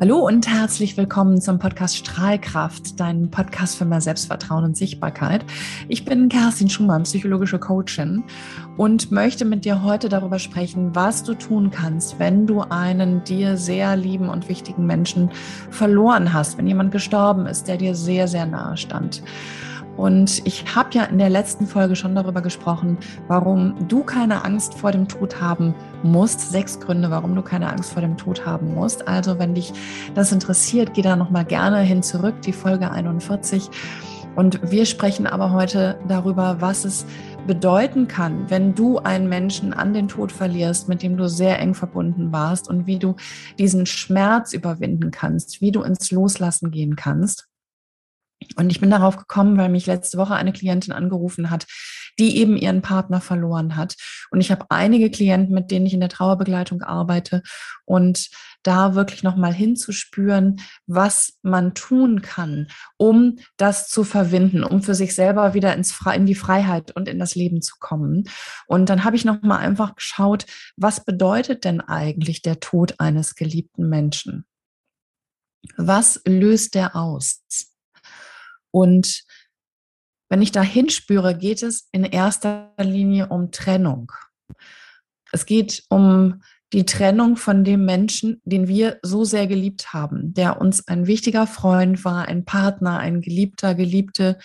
Hallo und herzlich willkommen zum Podcast Strahlkraft, dein Podcast für mehr Selbstvertrauen und Sichtbarkeit. Ich bin Kerstin Schumann, psychologische Coachin und möchte mit dir heute darüber sprechen, was du tun kannst, wenn du einen dir sehr lieben und wichtigen Menschen verloren hast, wenn jemand gestorben ist, der dir sehr, sehr nahe stand. Und ich habe ja in der letzten Folge schon darüber gesprochen, warum du keine Angst vor dem Tod haben musst. Sechs Gründe, warum du keine Angst vor dem Tod haben musst. Also, wenn dich das interessiert, geh da nochmal gerne hin zurück, die Folge 41. Und wir sprechen aber heute darüber, was es bedeuten kann, wenn du einen Menschen an den Tod verlierst, mit dem du sehr eng verbunden warst und wie du diesen Schmerz überwinden kannst, wie du ins Loslassen gehen kannst. Und ich bin darauf gekommen, weil mich letzte Woche eine Klientin angerufen hat, die eben ihren Partner verloren hat. Und ich habe einige Klienten, mit denen ich in der Trauerbegleitung arbeite und da wirklich nochmal hinzuspüren, was man tun kann, um das zu verwinden, um für sich selber wieder ins Fre in die Freiheit und in das Leben zu kommen. Und dann habe ich nochmal einfach geschaut, was bedeutet denn eigentlich der Tod eines geliebten Menschen? Was löst der aus? Und wenn ich da hinspüre, geht es in erster Linie um Trennung. Es geht um die Trennung von dem Menschen, den wir so sehr geliebt haben, der uns ein wichtiger Freund war, ein Partner, ein geliebter, geliebte,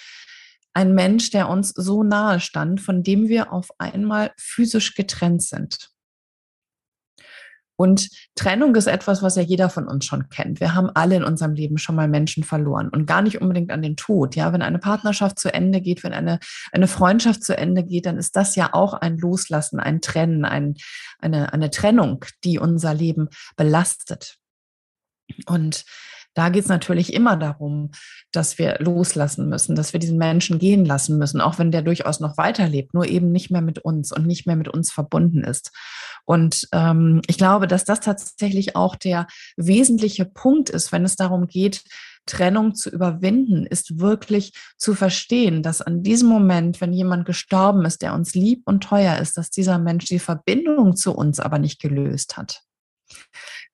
ein Mensch, der uns so nahe stand, von dem wir auf einmal physisch getrennt sind. Und Trennung ist etwas, was ja jeder von uns schon kennt. Wir haben alle in unserem Leben schon mal Menschen verloren und gar nicht unbedingt an den Tod. Ja, wenn eine Partnerschaft zu Ende geht, wenn eine, eine Freundschaft zu Ende geht, dann ist das ja auch ein Loslassen, ein Trennen, ein, eine, eine Trennung, die unser Leben belastet. Und da geht es natürlich immer darum, dass wir loslassen müssen, dass wir diesen Menschen gehen lassen müssen, auch wenn der durchaus noch weiterlebt, nur eben nicht mehr mit uns und nicht mehr mit uns verbunden ist. Und ähm, ich glaube, dass das tatsächlich auch der wesentliche Punkt ist, wenn es darum geht, Trennung zu überwinden, ist wirklich zu verstehen, dass an diesem Moment, wenn jemand gestorben ist, der uns lieb und teuer ist, dass dieser Mensch die Verbindung zu uns aber nicht gelöst hat.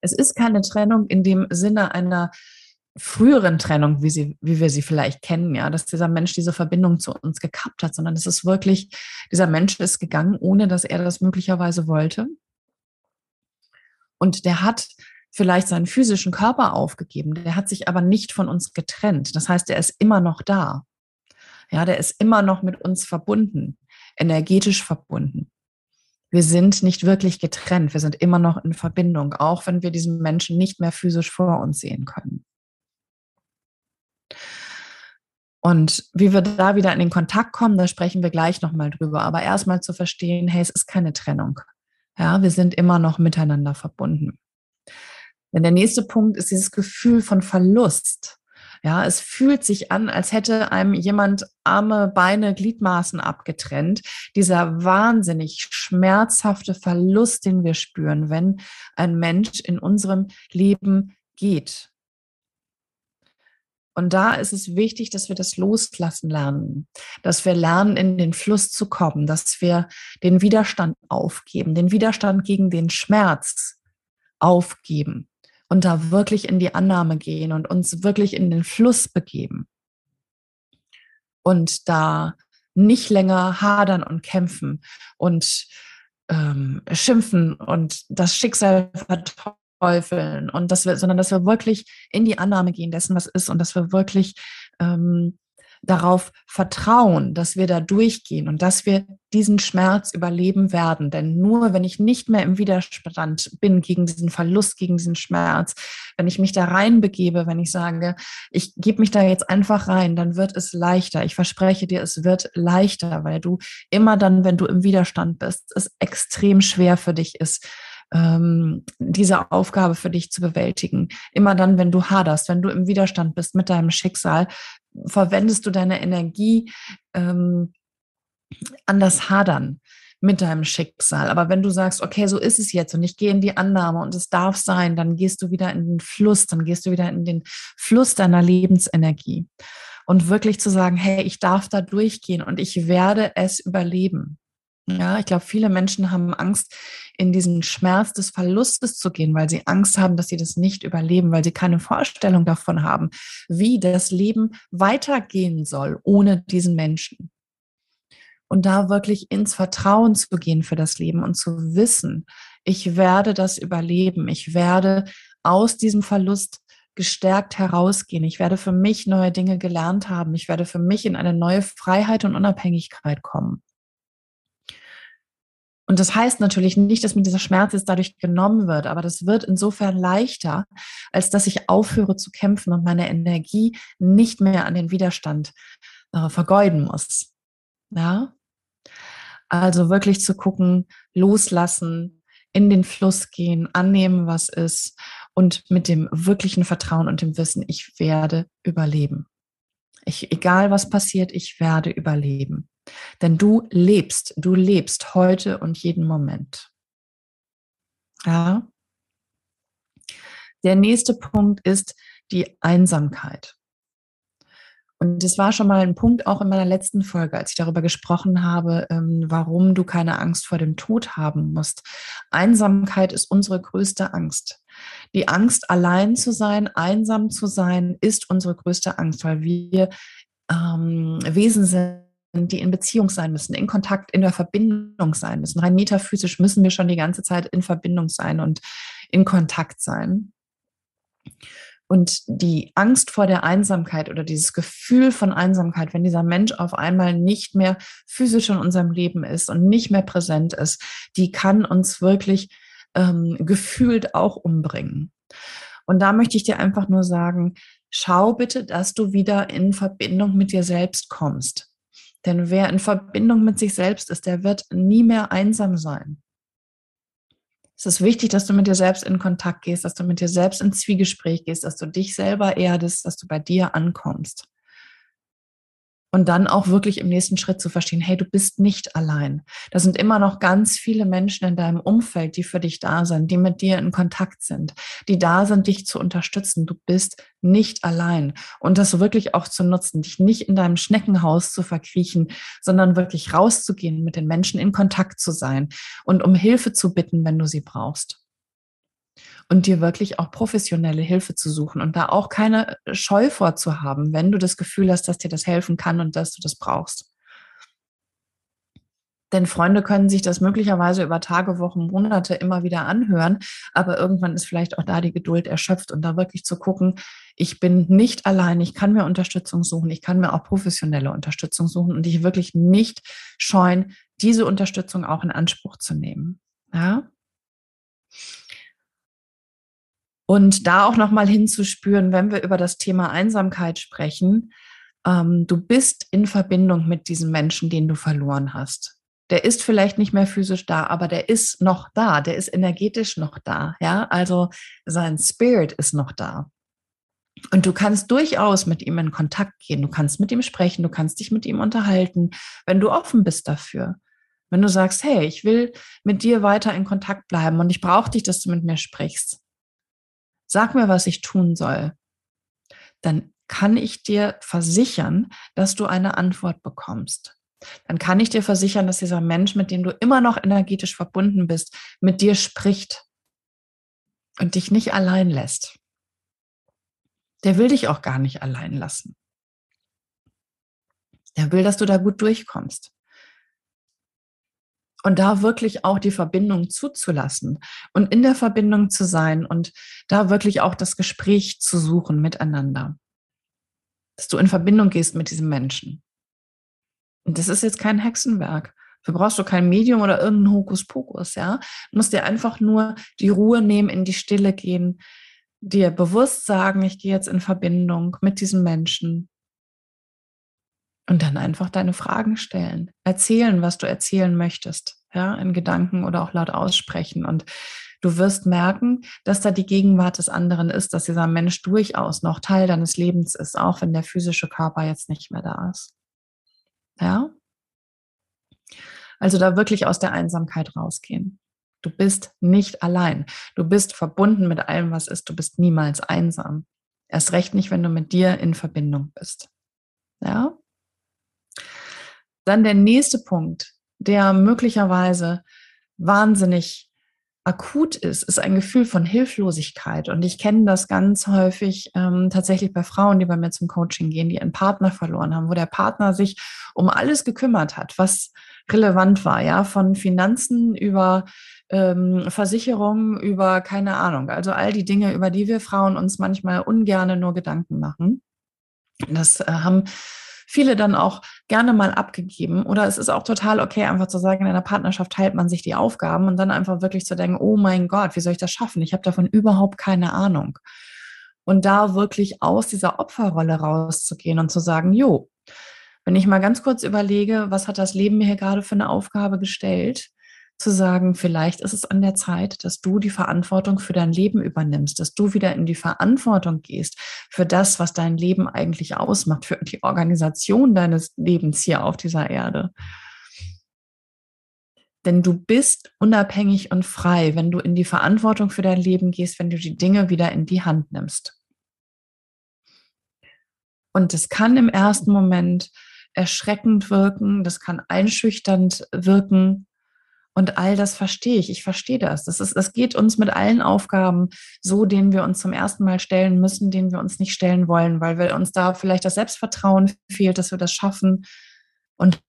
Es ist keine Trennung in dem Sinne einer früheren Trennung, wie, sie, wie wir sie vielleicht kennen, ja, dass dieser Mensch diese Verbindung zu uns gekappt hat, sondern es ist wirklich, dieser Mensch ist gegangen, ohne dass er das möglicherweise wollte. Und der hat vielleicht seinen physischen Körper aufgegeben, der hat sich aber nicht von uns getrennt. Das heißt, er ist immer noch da. Ja, der ist immer noch mit uns verbunden, energetisch verbunden wir sind nicht wirklich getrennt, wir sind immer noch in Verbindung, auch wenn wir diesen Menschen nicht mehr physisch vor uns sehen können. Und wie wir da wieder in den Kontakt kommen, da sprechen wir gleich nochmal drüber. Aber erstmal zu verstehen, hey, es ist keine Trennung. Ja, wir sind immer noch miteinander verbunden. Denn der nächste Punkt ist dieses Gefühl von Verlust. Ja, es fühlt sich an, als hätte einem jemand Arme, Beine, Gliedmaßen abgetrennt. Dieser wahnsinnig schmerzhafte Verlust, den wir spüren, wenn ein Mensch in unserem Leben geht. Und da ist es wichtig, dass wir das loslassen lernen, dass wir lernen, in den Fluss zu kommen, dass wir den Widerstand aufgeben, den Widerstand gegen den Schmerz aufgeben und da wirklich in die Annahme gehen und uns wirklich in den Fluss begeben. Und da nicht länger hadern und kämpfen und ähm, schimpfen und das Schicksal verteufeln und dass wir, sondern dass wir wirklich in die Annahme gehen dessen, was ist und dass wir wirklich ähm, darauf vertrauen, dass wir da durchgehen und dass wir diesen Schmerz überleben werden. Denn nur wenn ich nicht mehr im Widerstand bin gegen diesen Verlust, gegen diesen Schmerz, wenn ich mich da reinbegebe, wenn ich sage, ich gebe mich da jetzt einfach rein, dann wird es leichter. Ich verspreche dir, es wird leichter, weil du immer dann, wenn du im Widerstand bist, es extrem schwer für dich ist, ähm, diese Aufgabe für dich zu bewältigen. Immer dann, wenn du haderst, wenn du im Widerstand bist mit deinem Schicksal, verwendest du deine Energie ähm, an das Hadern mit deinem Schicksal. Aber wenn du sagst, okay, so ist es jetzt und ich gehe in die Annahme und es darf sein, dann gehst du wieder in den Fluss, dann gehst du wieder in den Fluss deiner Lebensenergie. Und wirklich zu sagen, hey, ich darf da durchgehen und ich werde es überleben. Ja, ich glaube, viele Menschen haben Angst, in diesen Schmerz des Verlustes zu gehen, weil sie Angst haben, dass sie das nicht überleben, weil sie keine Vorstellung davon haben, wie das Leben weitergehen soll ohne diesen Menschen. Und da wirklich ins Vertrauen zu gehen für das Leben und zu wissen, ich werde das überleben, ich werde aus diesem Verlust gestärkt herausgehen. Ich werde für mich neue Dinge gelernt haben. Ich werde für mich in eine neue Freiheit und Unabhängigkeit kommen. Und das heißt natürlich nicht, dass mir dieser Schmerz jetzt dadurch genommen wird, aber das wird insofern leichter, als dass ich aufhöre zu kämpfen und meine Energie nicht mehr an den Widerstand äh, vergeuden muss. Ja? Also wirklich zu gucken, loslassen, in den Fluss gehen, annehmen, was ist und mit dem wirklichen Vertrauen und dem Wissen, ich werde überleben. Ich, egal was passiert, ich werde überleben. Denn du lebst, du lebst heute und jeden Moment. Ja. Der nächste Punkt ist die Einsamkeit. Und das war schon mal ein Punkt auch in meiner letzten Folge, als ich darüber gesprochen habe, ähm, warum du keine Angst vor dem Tod haben musst. Einsamkeit ist unsere größte Angst. Die Angst, allein zu sein, einsam zu sein, ist unsere größte Angst, weil wir ähm, Wesen sind, die in Beziehung sein müssen, in Kontakt, in der Verbindung sein müssen. Rein metaphysisch müssen wir schon die ganze Zeit in Verbindung sein und in Kontakt sein. Und die Angst vor der Einsamkeit oder dieses Gefühl von Einsamkeit, wenn dieser Mensch auf einmal nicht mehr physisch in unserem Leben ist und nicht mehr präsent ist, die kann uns wirklich ähm, gefühlt auch umbringen. Und da möchte ich dir einfach nur sagen, schau bitte, dass du wieder in Verbindung mit dir selbst kommst. Denn wer in Verbindung mit sich selbst ist, der wird nie mehr einsam sein. Es ist wichtig, dass du mit dir selbst in Kontakt gehst, dass du mit dir selbst ins Zwiegespräch gehst, dass du dich selber erdest, dass du bei dir ankommst. Und dann auch wirklich im nächsten Schritt zu verstehen, hey, du bist nicht allein. Da sind immer noch ganz viele Menschen in deinem Umfeld, die für dich da sind, die mit dir in Kontakt sind, die da sind, dich zu unterstützen. Du bist nicht allein. Und das wirklich auch zu nutzen, dich nicht in deinem Schneckenhaus zu verkriechen, sondern wirklich rauszugehen, mit den Menschen in Kontakt zu sein und um Hilfe zu bitten, wenn du sie brauchst und dir wirklich auch professionelle Hilfe zu suchen und da auch keine Scheu vorzuhaben, wenn du das Gefühl hast, dass dir das helfen kann und dass du das brauchst. Denn Freunde können sich das möglicherweise über Tage, Wochen, Monate immer wieder anhören, aber irgendwann ist vielleicht auch da die Geduld erschöpft und da wirklich zu gucken, ich bin nicht allein, ich kann mir Unterstützung suchen, ich kann mir auch professionelle Unterstützung suchen und dich wirklich nicht scheuen, diese Unterstützung auch in Anspruch zu nehmen. Ja? Und da auch nochmal hinzuspüren, wenn wir über das Thema Einsamkeit sprechen, ähm, du bist in Verbindung mit diesem Menschen, den du verloren hast. Der ist vielleicht nicht mehr physisch da, aber der ist noch da, der ist energetisch noch da. Ja, also sein Spirit ist noch da. Und du kannst durchaus mit ihm in Kontakt gehen, du kannst mit ihm sprechen, du kannst dich mit ihm unterhalten, wenn du offen bist dafür. Wenn du sagst, hey, ich will mit dir weiter in Kontakt bleiben und ich brauche dich, dass du mit mir sprichst sag mir, was ich tun soll, dann kann ich dir versichern, dass du eine Antwort bekommst. Dann kann ich dir versichern, dass dieser Mensch, mit dem du immer noch energetisch verbunden bist, mit dir spricht und dich nicht allein lässt. Der will dich auch gar nicht allein lassen. Der will, dass du da gut durchkommst und da wirklich auch die Verbindung zuzulassen und in der Verbindung zu sein und da wirklich auch das Gespräch zu suchen miteinander. Dass du in Verbindung gehst mit diesem Menschen. Und das ist jetzt kein Hexenwerk. Dafür brauchst du kein Medium oder irgendeinen Hokuspokus, ja. Du musst dir einfach nur die Ruhe nehmen, in die Stille gehen, dir bewusst sagen, ich gehe jetzt in Verbindung mit diesem Menschen und dann einfach deine Fragen stellen, erzählen, was du erzählen möchtest, ja, in Gedanken oder auch laut aussprechen. Und du wirst merken, dass da die Gegenwart des anderen ist, dass dieser Mensch durchaus noch Teil deines Lebens ist, auch wenn der physische Körper jetzt nicht mehr da ist. Ja? Also da wirklich aus der Einsamkeit rausgehen. Du bist nicht allein. Du bist verbunden mit allem, was ist. Du bist niemals einsam. Erst recht nicht, wenn du mit dir in Verbindung bist. Ja? Dann der nächste Punkt der möglicherweise wahnsinnig akut ist, ist ein Gefühl von Hilflosigkeit. Und ich kenne das ganz häufig ähm, tatsächlich bei Frauen, die bei mir zum Coaching gehen, die einen Partner verloren haben, wo der Partner sich um alles gekümmert hat, was relevant war, ja, von Finanzen über ähm, Versicherungen, über keine Ahnung. Also all die Dinge, über die wir Frauen uns manchmal ungerne nur Gedanken machen. Das äh, haben viele dann auch gerne mal abgegeben. Oder es ist auch total okay, einfach zu sagen, in einer Partnerschaft teilt man sich die Aufgaben und dann einfach wirklich zu denken, oh mein Gott, wie soll ich das schaffen? Ich habe davon überhaupt keine Ahnung. Und da wirklich aus dieser Opferrolle rauszugehen und zu sagen, jo, wenn ich mal ganz kurz überlege, was hat das Leben mir hier gerade für eine Aufgabe gestellt, zu sagen, vielleicht ist es an der Zeit, dass du die Verantwortung für dein Leben übernimmst, dass du wieder in die Verantwortung gehst für das, was dein Leben eigentlich ausmacht, für die Organisation deines Lebens hier auf dieser Erde. Denn du bist unabhängig und frei, wenn du in die Verantwortung für dein Leben gehst, wenn du die Dinge wieder in die Hand nimmst. Und es kann im ersten Moment erschreckend wirken, das kann einschüchternd wirken, und all das verstehe ich. Ich verstehe das. Das, ist, das geht uns mit allen Aufgaben so, denen wir uns zum ersten Mal stellen müssen, denen wir uns nicht stellen wollen, weil wir uns da vielleicht das Selbstvertrauen fehlt, dass wir das schaffen. Und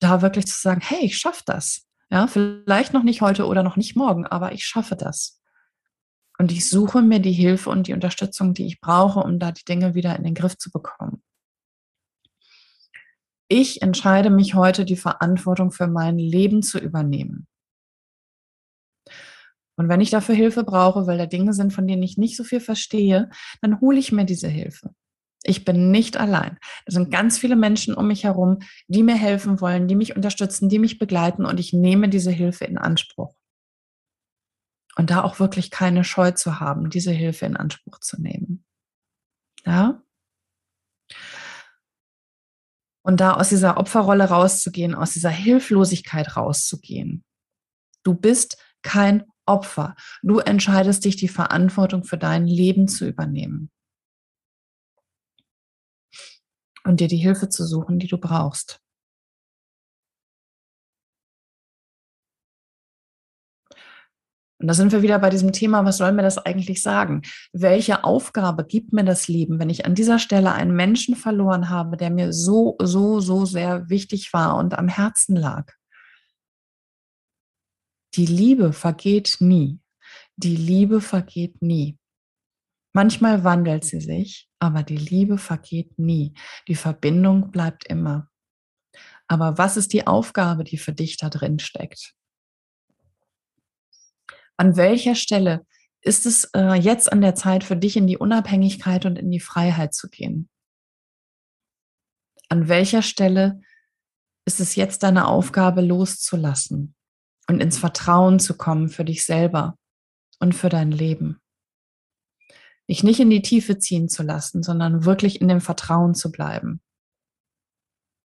da wirklich zu sagen, hey, ich schaffe das. Ja, vielleicht noch nicht heute oder noch nicht morgen, aber ich schaffe das. Und ich suche mir die Hilfe und die Unterstützung, die ich brauche, um da die Dinge wieder in den Griff zu bekommen. Ich entscheide mich heute, die Verantwortung für mein Leben zu übernehmen. Und wenn ich dafür Hilfe brauche, weil da Dinge sind, von denen ich nicht so viel verstehe, dann hole ich mir diese Hilfe. Ich bin nicht allein. Es sind ganz viele Menschen um mich herum, die mir helfen wollen, die mich unterstützen, die mich begleiten und ich nehme diese Hilfe in Anspruch. Und da auch wirklich keine Scheu zu haben, diese Hilfe in Anspruch zu nehmen. Ja? Und da aus dieser Opferrolle rauszugehen, aus dieser Hilflosigkeit rauszugehen. Du bist kein Opfer. Du entscheidest dich, die Verantwortung für dein Leben zu übernehmen. Und dir die Hilfe zu suchen, die du brauchst. Und da sind wir wieder bei diesem Thema, was soll mir das eigentlich sagen? Welche Aufgabe gibt mir das Leben, wenn ich an dieser Stelle einen Menschen verloren habe, der mir so, so, so sehr wichtig war und am Herzen lag? Die Liebe vergeht nie. Die Liebe vergeht nie. Manchmal wandelt sie sich, aber die Liebe vergeht nie. Die Verbindung bleibt immer. Aber was ist die Aufgabe, die für dich da drin steckt? An welcher Stelle ist es äh, jetzt an der Zeit für dich in die Unabhängigkeit und in die Freiheit zu gehen? An welcher Stelle ist es jetzt deine Aufgabe loszulassen? Und ins Vertrauen zu kommen für dich selber und für dein Leben. Dich nicht in die Tiefe ziehen zu lassen, sondern wirklich in dem Vertrauen zu bleiben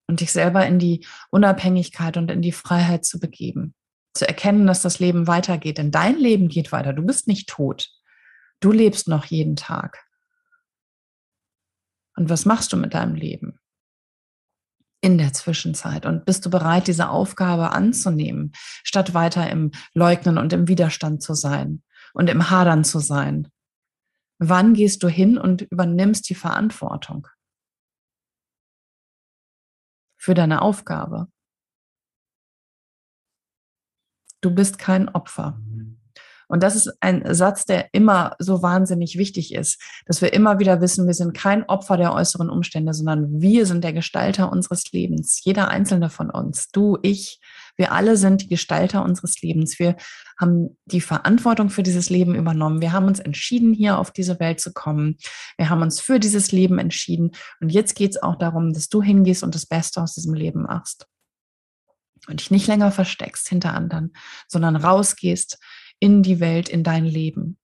und dich selber in die Unabhängigkeit und in die Freiheit zu begeben. Zu erkennen, dass das Leben weitergeht, denn dein Leben geht weiter. Du bist nicht tot. Du lebst noch jeden Tag. Und was machst du mit deinem Leben? In der Zwischenzeit? Und bist du bereit, diese Aufgabe anzunehmen, statt weiter im Leugnen und im Widerstand zu sein und im Hadern zu sein? Wann gehst du hin und übernimmst die Verantwortung für deine Aufgabe? Du bist kein Opfer. Und das ist ein Satz, der immer so wahnsinnig wichtig ist, dass wir immer wieder wissen, wir sind kein Opfer der äußeren Umstände, sondern wir sind der Gestalter unseres Lebens. Jeder einzelne von uns, du, ich, wir alle sind die Gestalter unseres Lebens. Wir haben die Verantwortung für dieses Leben übernommen. Wir haben uns entschieden, hier auf diese Welt zu kommen. Wir haben uns für dieses Leben entschieden. Und jetzt geht es auch darum, dass du hingehst und das Beste aus diesem Leben machst. Und dich nicht länger versteckst hinter anderen, sondern rausgehst in die Welt, in dein Leben,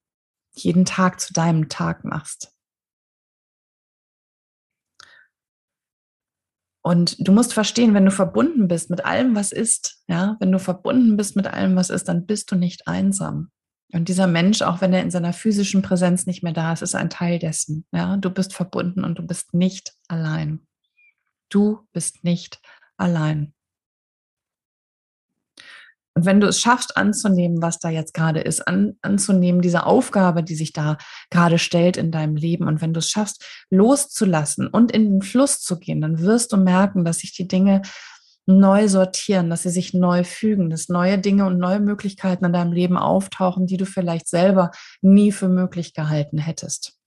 jeden Tag zu deinem Tag machst. Und du musst verstehen, wenn du verbunden bist mit allem, was ist, ja, wenn du verbunden bist mit allem, was ist, dann bist du nicht einsam. Und dieser Mensch, auch wenn er in seiner physischen Präsenz nicht mehr da ist, ist ein Teil dessen. Ja, du bist verbunden und du bist nicht allein. Du bist nicht allein. Und wenn du es schaffst, anzunehmen, was da jetzt gerade ist, an, anzunehmen, diese Aufgabe, die sich da gerade stellt in deinem Leben, und wenn du es schaffst, loszulassen und in den Fluss zu gehen, dann wirst du merken, dass sich die Dinge neu sortieren, dass sie sich neu fügen, dass neue Dinge und neue Möglichkeiten in deinem Leben auftauchen, die du vielleicht selber nie für möglich gehalten hättest.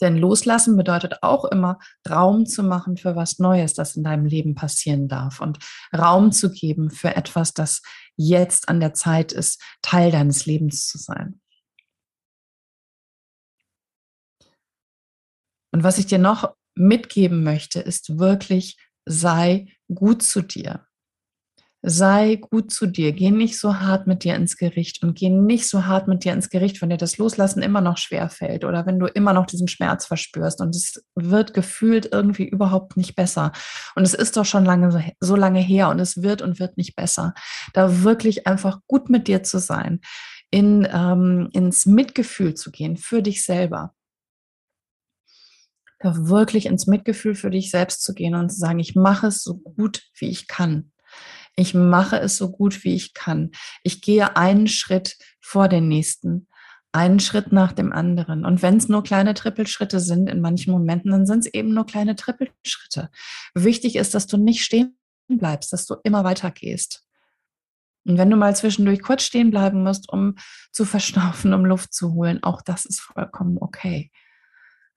Denn loslassen bedeutet auch immer, Raum zu machen für was Neues, das in deinem Leben passieren darf und Raum zu geben für etwas, das jetzt an der Zeit ist, Teil deines Lebens zu sein. Und was ich dir noch mitgeben möchte, ist wirklich, sei gut zu dir sei gut zu dir. Geh nicht so hart mit dir ins Gericht und geh nicht so hart mit dir ins Gericht, wenn dir das Loslassen immer noch schwer fällt oder wenn du immer noch diesen Schmerz verspürst und es wird gefühlt irgendwie überhaupt nicht besser. Und es ist doch schon lange so lange her und es wird und wird nicht besser. Da wirklich einfach gut mit dir zu sein, in, ähm, ins Mitgefühl zu gehen für dich selber da wirklich ins Mitgefühl für dich selbst zu gehen und zu sagen, ich mache es so gut, wie ich kann. Ich mache es so gut, wie ich kann. Ich gehe einen Schritt vor den nächsten, einen Schritt nach dem anderen. Und wenn es nur kleine Trippelschritte sind in manchen Momenten, dann sind es eben nur kleine Trippelschritte. Wichtig ist, dass du nicht stehen bleibst, dass du immer weiter gehst. Und wenn du mal zwischendurch kurz stehen bleiben musst, um zu verschnaufen, um Luft zu holen, auch das ist vollkommen okay.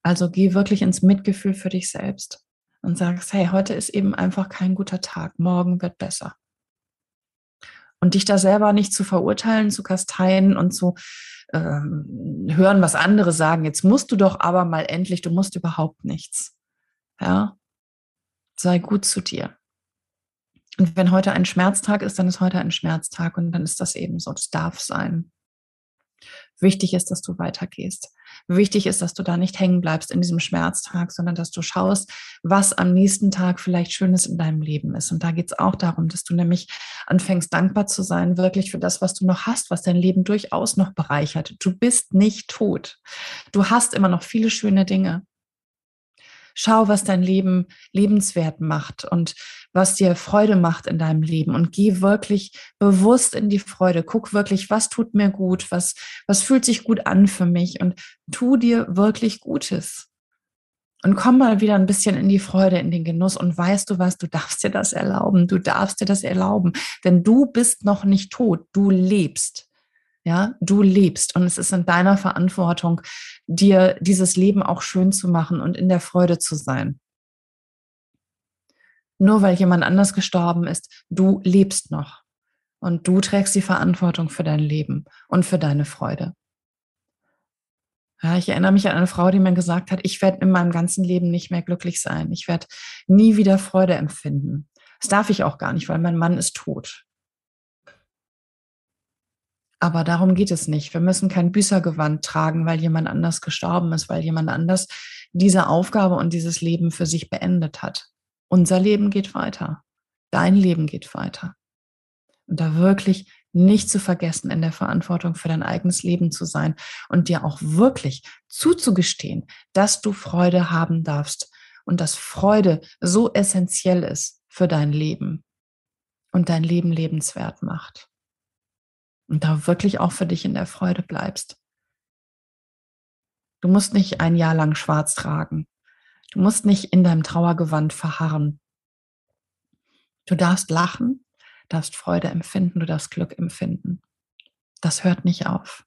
Also geh wirklich ins Mitgefühl für dich selbst und sagst, hey, heute ist eben einfach kein guter Tag, morgen wird besser und dich da selber nicht zu verurteilen, zu kasteien und zu ähm, hören, was andere sagen. Jetzt musst du doch aber mal endlich, du musst überhaupt nichts. Ja, sei gut zu dir. Und wenn heute ein Schmerztag ist, dann ist heute ein Schmerztag und dann ist das eben so. Das darf sein. Wichtig ist, dass du weitergehst. Wichtig ist, dass du da nicht hängen bleibst in diesem Schmerztag, sondern dass du schaust, was am nächsten Tag vielleicht Schönes in deinem Leben ist. Und da geht es auch darum, dass du nämlich anfängst, dankbar zu sein, wirklich für das, was du noch hast, was dein Leben durchaus noch bereichert. Du bist nicht tot. Du hast immer noch viele schöne Dinge. Schau, was dein Leben lebenswert macht und was dir Freude macht in deinem Leben und geh wirklich bewusst in die Freude. Guck wirklich, was tut mir gut, was, was fühlt sich gut an für mich und tu dir wirklich Gutes. Und komm mal wieder ein bisschen in die Freude, in den Genuss und weißt du was, du darfst dir das erlauben, du darfst dir das erlauben, denn du bist noch nicht tot, du lebst. Ja, du lebst und es ist in deiner Verantwortung, dir dieses Leben auch schön zu machen und in der Freude zu sein. Nur weil jemand anders gestorben ist, du lebst noch und du trägst die Verantwortung für dein Leben und für deine Freude. Ja, ich erinnere mich an eine Frau, die mir gesagt hat, ich werde in meinem ganzen Leben nicht mehr glücklich sein. Ich werde nie wieder Freude empfinden. Das darf ich auch gar nicht, weil mein Mann ist tot. Aber darum geht es nicht. Wir müssen kein Büßergewand tragen, weil jemand anders gestorben ist, weil jemand anders diese Aufgabe und dieses Leben für sich beendet hat. Unser Leben geht weiter. Dein Leben geht weiter. Und da wirklich nicht zu vergessen, in der Verantwortung für dein eigenes Leben zu sein und dir auch wirklich zuzugestehen, dass du Freude haben darfst und dass Freude so essentiell ist für dein Leben und dein Leben lebenswert macht und da wirklich auch für dich in der Freude bleibst. Du musst nicht ein Jahr lang schwarz tragen. Du musst nicht in deinem Trauergewand verharren. Du darfst lachen, darfst Freude empfinden, du darfst Glück empfinden. Das hört nicht auf.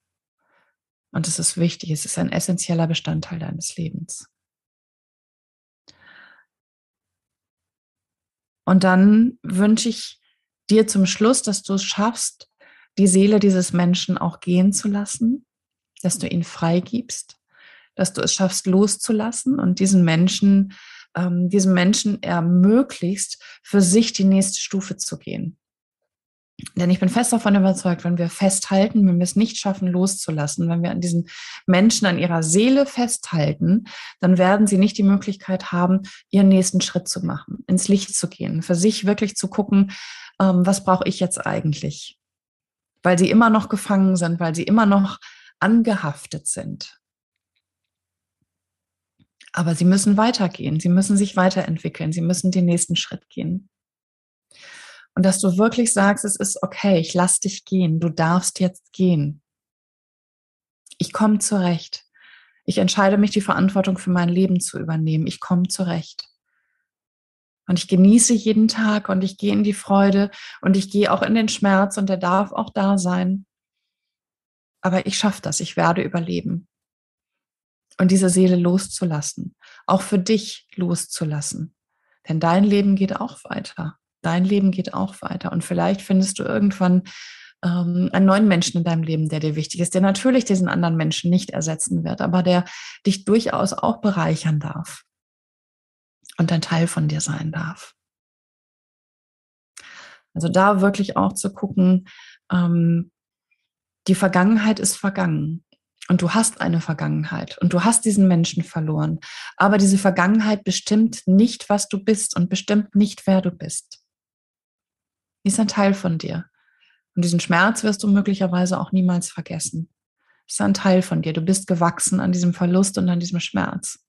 Und es ist wichtig, es ist ein essentieller Bestandteil deines Lebens. Und dann wünsche ich dir zum Schluss, dass du es schaffst, die Seele dieses Menschen auch gehen zu lassen, dass du ihn freigibst, dass du es schaffst loszulassen und diesen Menschen, ähm, diesem Menschen ermöglichst, für sich die nächste Stufe zu gehen. Denn ich bin fest davon überzeugt, wenn wir festhalten, wenn wir es nicht schaffen, loszulassen, wenn wir an diesen Menschen, an ihrer Seele festhalten, dann werden sie nicht die Möglichkeit haben, ihren nächsten Schritt zu machen, ins Licht zu gehen, für sich wirklich zu gucken, ähm, was brauche ich jetzt eigentlich? Weil sie immer noch gefangen sind, weil sie immer noch angehaftet sind. Aber sie müssen weitergehen, sie müssen sich weiterentwickeln, sie müssen den nächsten Schritt gehen. Und dass du wirklich sagst, es ist okay, ich lass dich gehen, du darfst jetzt gehen. Ich komme zurecht. Ich entscheide mich, die Verantwortung für mein Leben zu übernehmen. Ich komme zurecht. Und ich genieße jeden Tag und ich gehe in die Freude und ich gehe auch in den Schmerz und der darf auch da sein. Aber ich schaffe das, ich werde überleben. Und diese Seele loszulassen, auch für dich loszulassen. Denn dein Leben geht auch weiter. Dein Leben geht auch weiter. Und vielleicht findest du irgendwann ähm, einen neuen Menschen in deinem Leben, der dir wichtig ist, der natürlich diesen anderen Menschen nicht ersetzen wird, aber der dich durchaus auch bereichern darf und ein Teil von dir sein darf. Also da wirklich auch zu gucken, ähm, die Vergangenheit ist vergangen. Und du hast eine Vergangenheit und du hast diesen Menschen verloren. Aber diese Vergangenheit bestimmt nicht, was du bist und bestimmt nicht, wer du bist. Ist ein Teil von dir. Und diesen Schmerz wirst du möglicherweise auch niemals vergessen. Ist ein Teil von dir. Du bist gewachsen an diesem Verlust und an diesem Schmerz.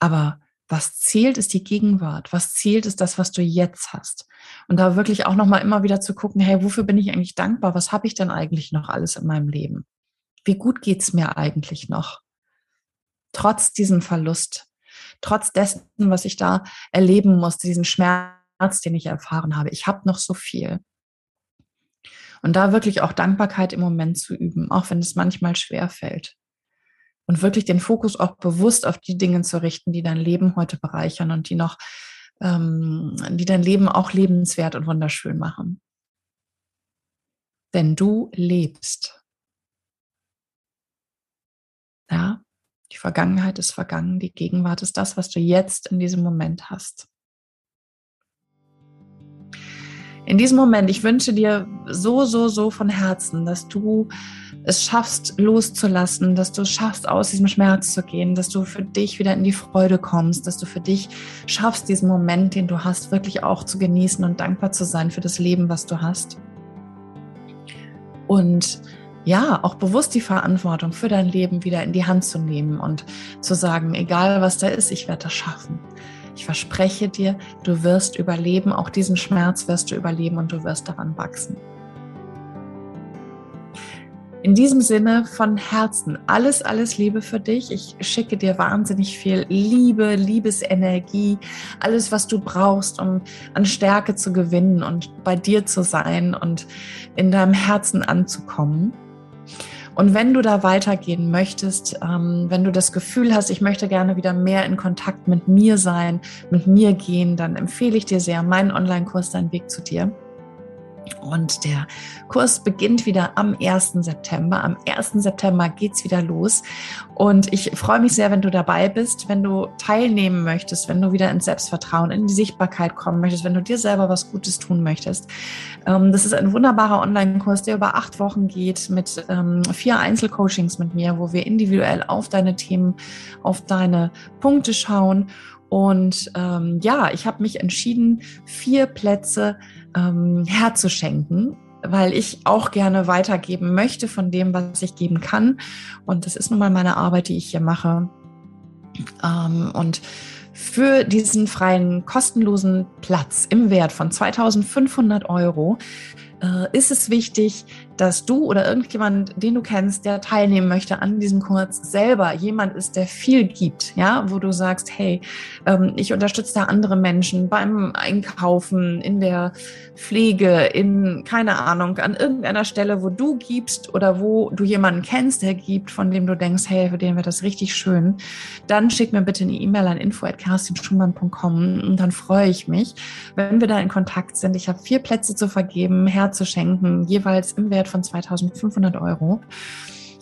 Aber was zählt, ist die Gegenwart. Was zählt, ist das, was du jetzt hast. Und da wirklich auch nochmal immer wieder zu gucken, hey, wofür bin ich eigentlich dankbar? Was habe ich denn eigentlich noch alles in meinem Leben? Wie gut geht's mir eigentlich noch? Trotz diesem Verlust, trotz dessen, was ich da erleben musste, diesen Schmerz, den ich erfahren habe. Ich habe noch so viel. Und da wirklich auch Dankbarkeit im Moment zu üben, auch wenn es manchmal schwer fällt. Und wirklich den Fokus auch bewusst auf die Dinge zu richten, die dein Leben heute bereichern und die noch, ähm, die dein Leben auch lebenswert und wunderschön machen. Denn du lebst. Ja, die Vergangenheit ist vergangen, die Gegenwart ist das, was du jetzt in diesem Moment hast. in diesem Moment, ich wünsche dir so, so, so von Herzen, dass du es schaffst, loszulassen, dass du es schaffst, aus diesem Schmerz zu gehen, dass du für dich wieder in die Freude kommst, dass du für dich schaffst, diesen Moment, den du hast, wirklich auch zu genießen und dankbar zu sein für das Leben, was du hast. Und ja, auch bewusst die Verantwortung für dein Leben wieder in die Hand zu nehmen und zu sagen, egal was da ist, ich werde das schaffen. Ich verspreche dir, du wirst überleben, auch diesen Schmerz wirst du überleben und du wirst daran wachsen. In diesem Sinne von Herzen alles, alles Liebe für dich. Ich schicke dir wahnsinnig viel Liebe, Liebesenergie, alles, was du brauchst, um an Stärke zu gewinnen und bei dir zu sein und in deinem Herzen anzukommen. Und wenn du da weitergehen möchtest, ähm, wenn du das Gefühl hast, ich möchte gerne wieder mehr in Kontakt mit mir sein, mit mir gehen, dann empfehle ich dir sehr meinen Online-Kurs Dein Weg zu dir. Und der Kurs beginnt wieder am 1. September. Am 1. September geht's wieder los. Und ich freue mich sehr, wenn du dabei bist, wenn du teilnehmen möchtest, wenn du wieder ins Selbstvertrauen, in die Sichtbarkeit kommen möchtest, wenn du dir selber was Gutes tun möchtest. Ähm, das ist ein wunderbarer Online-Kurs, der über acht Wochen geht mit ähm, vier Einzelcoachings mit mir, wo wir individuell auf deine Themen, auf deine Punkte schauen. Und ähm, ja, ich habe mich entschieden, vier Plätze ähm, herzuschenken, weil ich auch gerne weitergeben möchte von dem, was ich geben kann. Und das ist nun mal meine Arbeit, die ich hier mache. Ähm, und für diesen freien, kostenlosen Platz im Wert von 2500 Euro äh, ist es wichtig, dass du oder irgendjemand, den du kennst, der teilnehmen möchte an diesem Kurs, selber jemand ist, der viel gibt, ja, wo du sagst, hey, ähm, ich unterstütze da andere Menschen beim Einkaufen, in der Pflege, in, keine Ahnung, an irgendeiner Stelle, wo du gibst oder wo du jemanden kennst, der gibt, von dem du denkst, hey, für den wird das richtig schön, dann schick mir bitte eine E-Mail an info.kerstinschumann.com und dann freue ich mich, wenn wir da in Kontakt sind. Ich habe vier Plätze zu vergeben, herzuschenken, jeweils im Wert von 2500 Euro.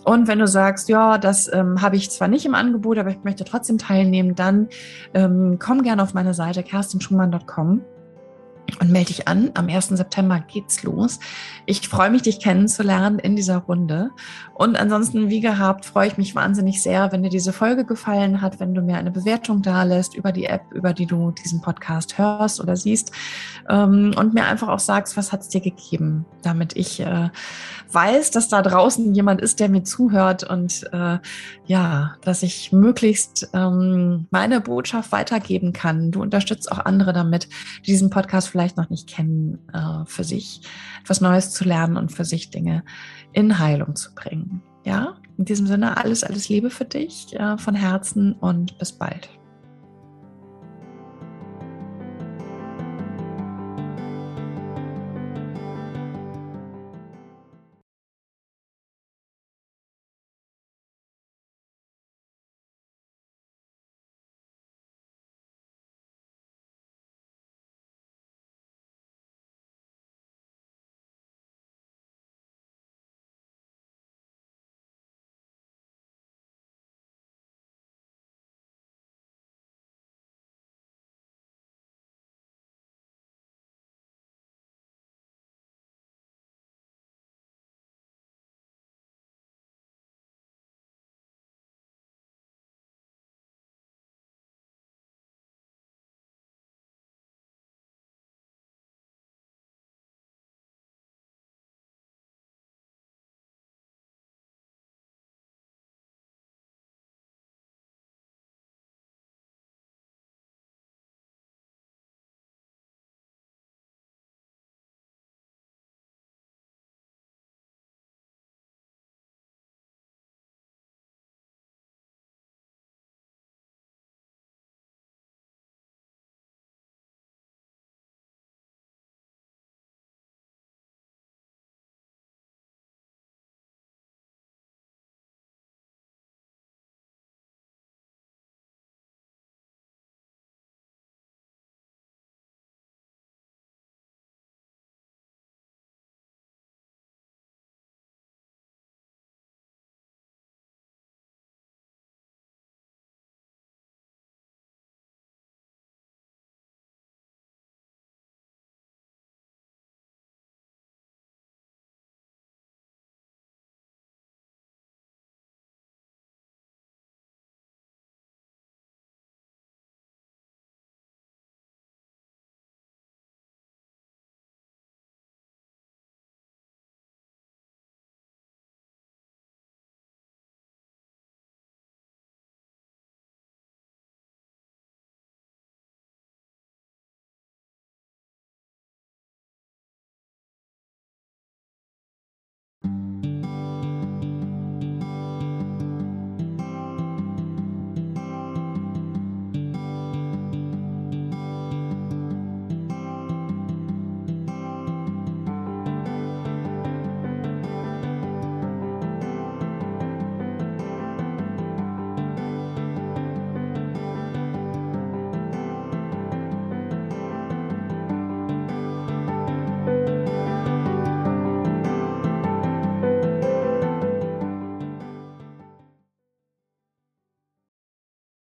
Und wenn du sagst, ja, das ähm, habe ich zwar nicht im Angebot, aber ich möchte trotzdem teilnehmen, dann ähm, komm gerne auf meine Seite kerstinschumann.com und melde dich an. Am 1. September geht's los. Ich freue mich, dich kennenzulernen in dieser Runde. Und ansonsten, wie gehabt, freue ich mich wahnsinnig sehr, wenn dir diese Folge gefallen hat, wenn du mir eine Bewertung da lässt über die App, über die du diesen Podcast hörst oder siehst ähm, und mir einfach auch sagst, was hat's dir gegeben, damit ich äh, weiß, dass da draußen jemand ist, der mir zuhört und äh, ja, dass ich möglichst ähm, meine Botschaft weitergeben kann. Du unterstützt auch andere damit, die diesen Podcast vielleicht noch nicht kennen, äh, für sich etwas Neues zu lernen und für sich Dinge in Heilung zu bringen. Ja, in diesem Sinne alles, alles Liebe für dich äh, von Herzen und bis bald.